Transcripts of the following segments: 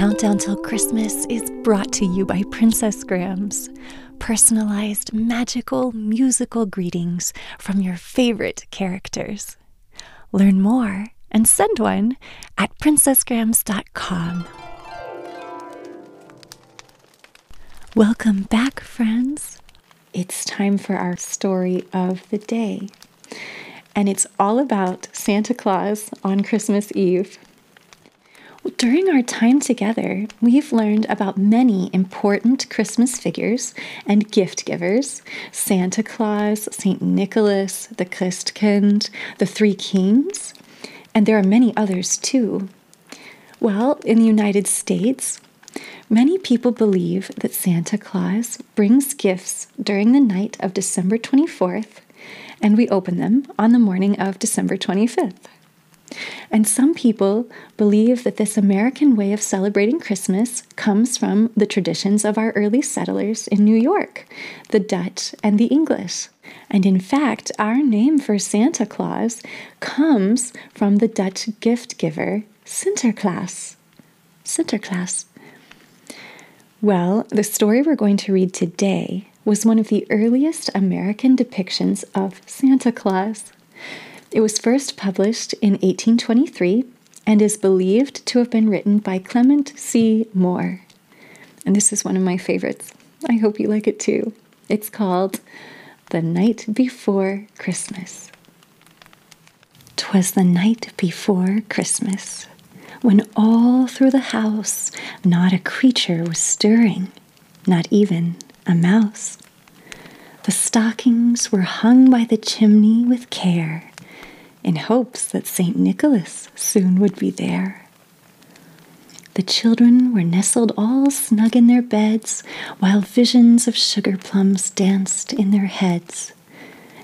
Countdown Till Christmas is brought to you by Princess Grams. Personalized, magical, musical greetings from your favorite characters. Learn more and send one at princessgrams.com. Welcome back, friends. It's time for our story of the day. And it's all about Santa Claus on Christmas Eve. During our time together, we've learned about many important Christmas figures and gift givers Santa Claus, St. Nicholas, the Christkind, the Three Kings, and there are many others too. Well, in the United States, many people believe that Santa Claus brings gifts during the night of December 24th, and we open them on the morning of December 25th. And some people believe that this American way of celebrating Christmas comes from the traditions of our early settlers in New York, the Dutch and the English. And in fact, our name for Santa Claus comes from the Dutch gift giver, Sinterklaas. Sinterklaas. Well, the story we're going to read today was one of the earliest American depictions of Santa Claus. It was first published in 1823 and is believed to have been written by Clement C. Moore. And this is one of my favorites. I hope you like it too. It's called The Night Before Christmas. 'Twas the night before Christmas, when all through the house not a creature was stirring, not even a mouse. The stockings were hung by the chimney with care, in hopes that St. Nicholas soon would be there. The children were nestled all snug in their beds, while visions of sugar plums danced in their heads.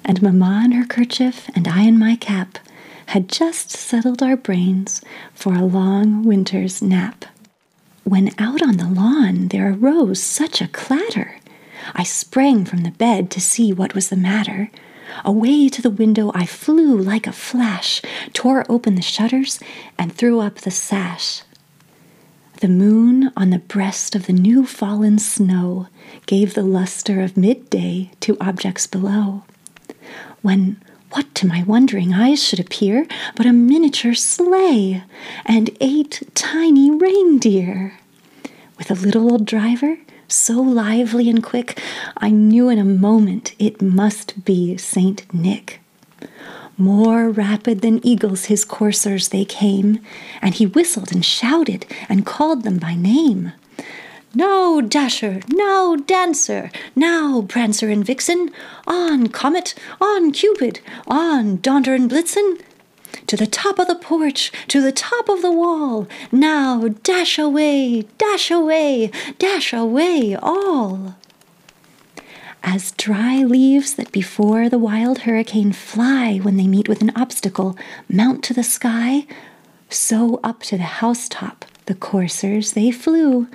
And Mamma in her kerchief and I in my cap had just settled our brains for a long winter's nap. When out on the lawn there arose such a clatter, I sprang from the bed to see what was the matter. Away to the window I flew like a flash, tore open the shutters, and threw up the sash. The moon on the breast of the new fallen snow gave the luster of midday to objects below. When what to my wondering eyes should appear but a miniature sleigh and eight tiny reindeer? With a little old driver so lively and quick, I knew in a moment it must be Saint Nick. More rapid than eagles his coursers they came, and he whistled and shouted and called them by name. Now, Dasher, now, Dancer, now, Prancer and Vixen, on, Comet, on, Cupid, on, Donder and Blitzen, to the top of the porch, to the top of the wall. Now dash away, dash away, dash away all. As dry leaves that before the wild hurricane fly when they meet with an obstacle mount to the sky, so up to the housetop the coursers they flew,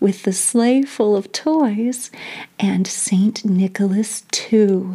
with the sleigh full of toys, and Saint Nicholas too.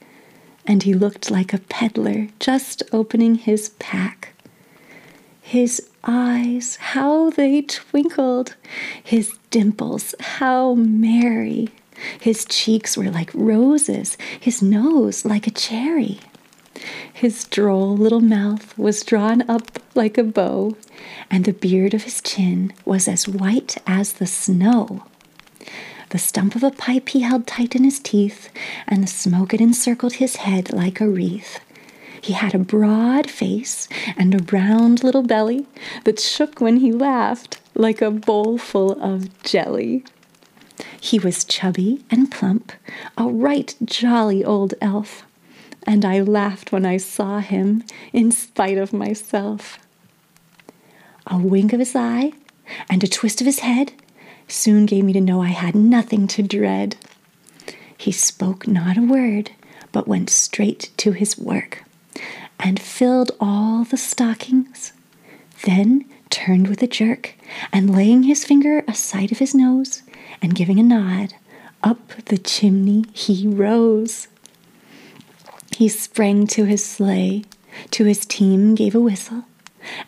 and he looked like a peddler just opening his pack. His eyes, how they twinkled! His dimples, how merry! His cheeks were like roses, his nose like a cherry. His droll little mouth was drawn up like a bow, and the beard of his chin was as white as the snow. The stump of a pipe he held tight in his teeth, and the smoke it encircled his head like a wreath. He had a broad face and a round little belly that shook when he laughed like a bowl full of jelly. He was chubby and plump, a right jolly old elf, and I laughed when I saw him in spite of myself. A wink of his eye and a twist of his head soon gave me to know I had nothing to dread. He spoke not a word, but went straight to his work, and filled all the stockings, then turned with a jerk, and laying his finger aside of his nose, and giving a nod, up the chimney he rose. He sprang to his sleigh, to his team gave a whistle,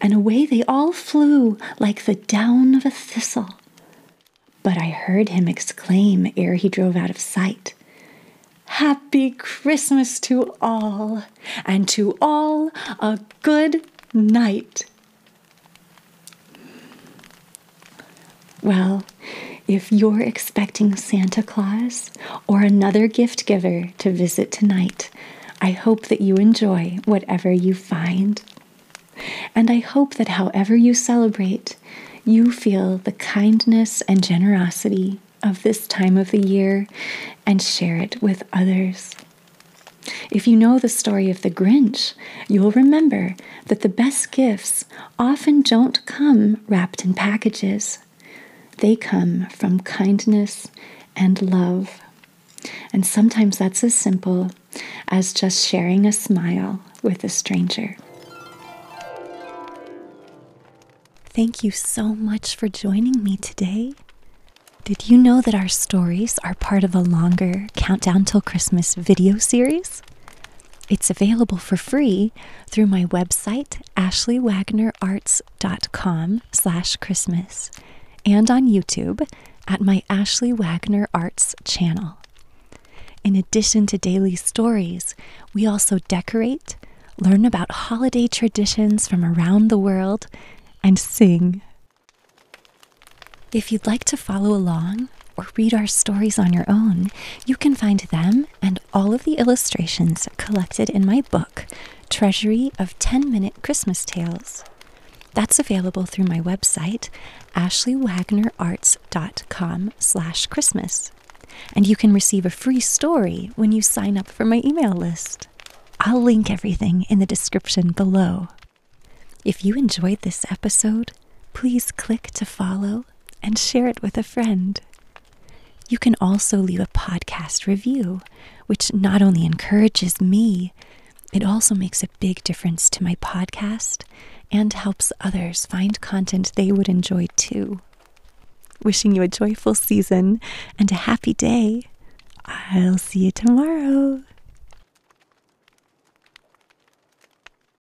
and away they all flew like the down of a thistle. But I heard him exclaim ere he drove out of sight, Happy Christmas to all, and to all a good night. Well, if you're expecting Santa Claus or another gift giver to visit tonight, I hope that you enjoy whatever you find. And I hope that however you celebrate, you feel the kindness and generosity of this time of the year and share it with others. If you know the story of the Grinch, you'll remember that the best gifts often don't come wrapped in packages. They come from kindness and love. And sometimes that's as simple as just sharing a smile with a stranger. Thank you so much for joining me today. Did you know that our stories are part of a longer Countdown Till Christmas video series? It's available for free through my website, ashleywagnerarts.com slash Christmas, and on YouTube at my Ashley Wagner Arts channel. In addition to daily stories, we also decorate, learn about holiday traditions from around the world, and sing. If you'd like to follow along or read our stories on your own, you can find them and all of the illustrations collected in my book, Treasury of 10 Minute Christmas Tales. That's available through my website, ashleywagnerarts.com slash Christmas. And you can receive a free story when you sign up for my email list. I'll link everything in the description below. If you enjoyed this episode, please click to follow and share it with a friend. You can also leave a podcast review, which not only encourages me, it also makes a big difference to my podcast and helps others find content they would enjoy too. Wishing you a joyful season and a happy day. I'll see you tomorrow.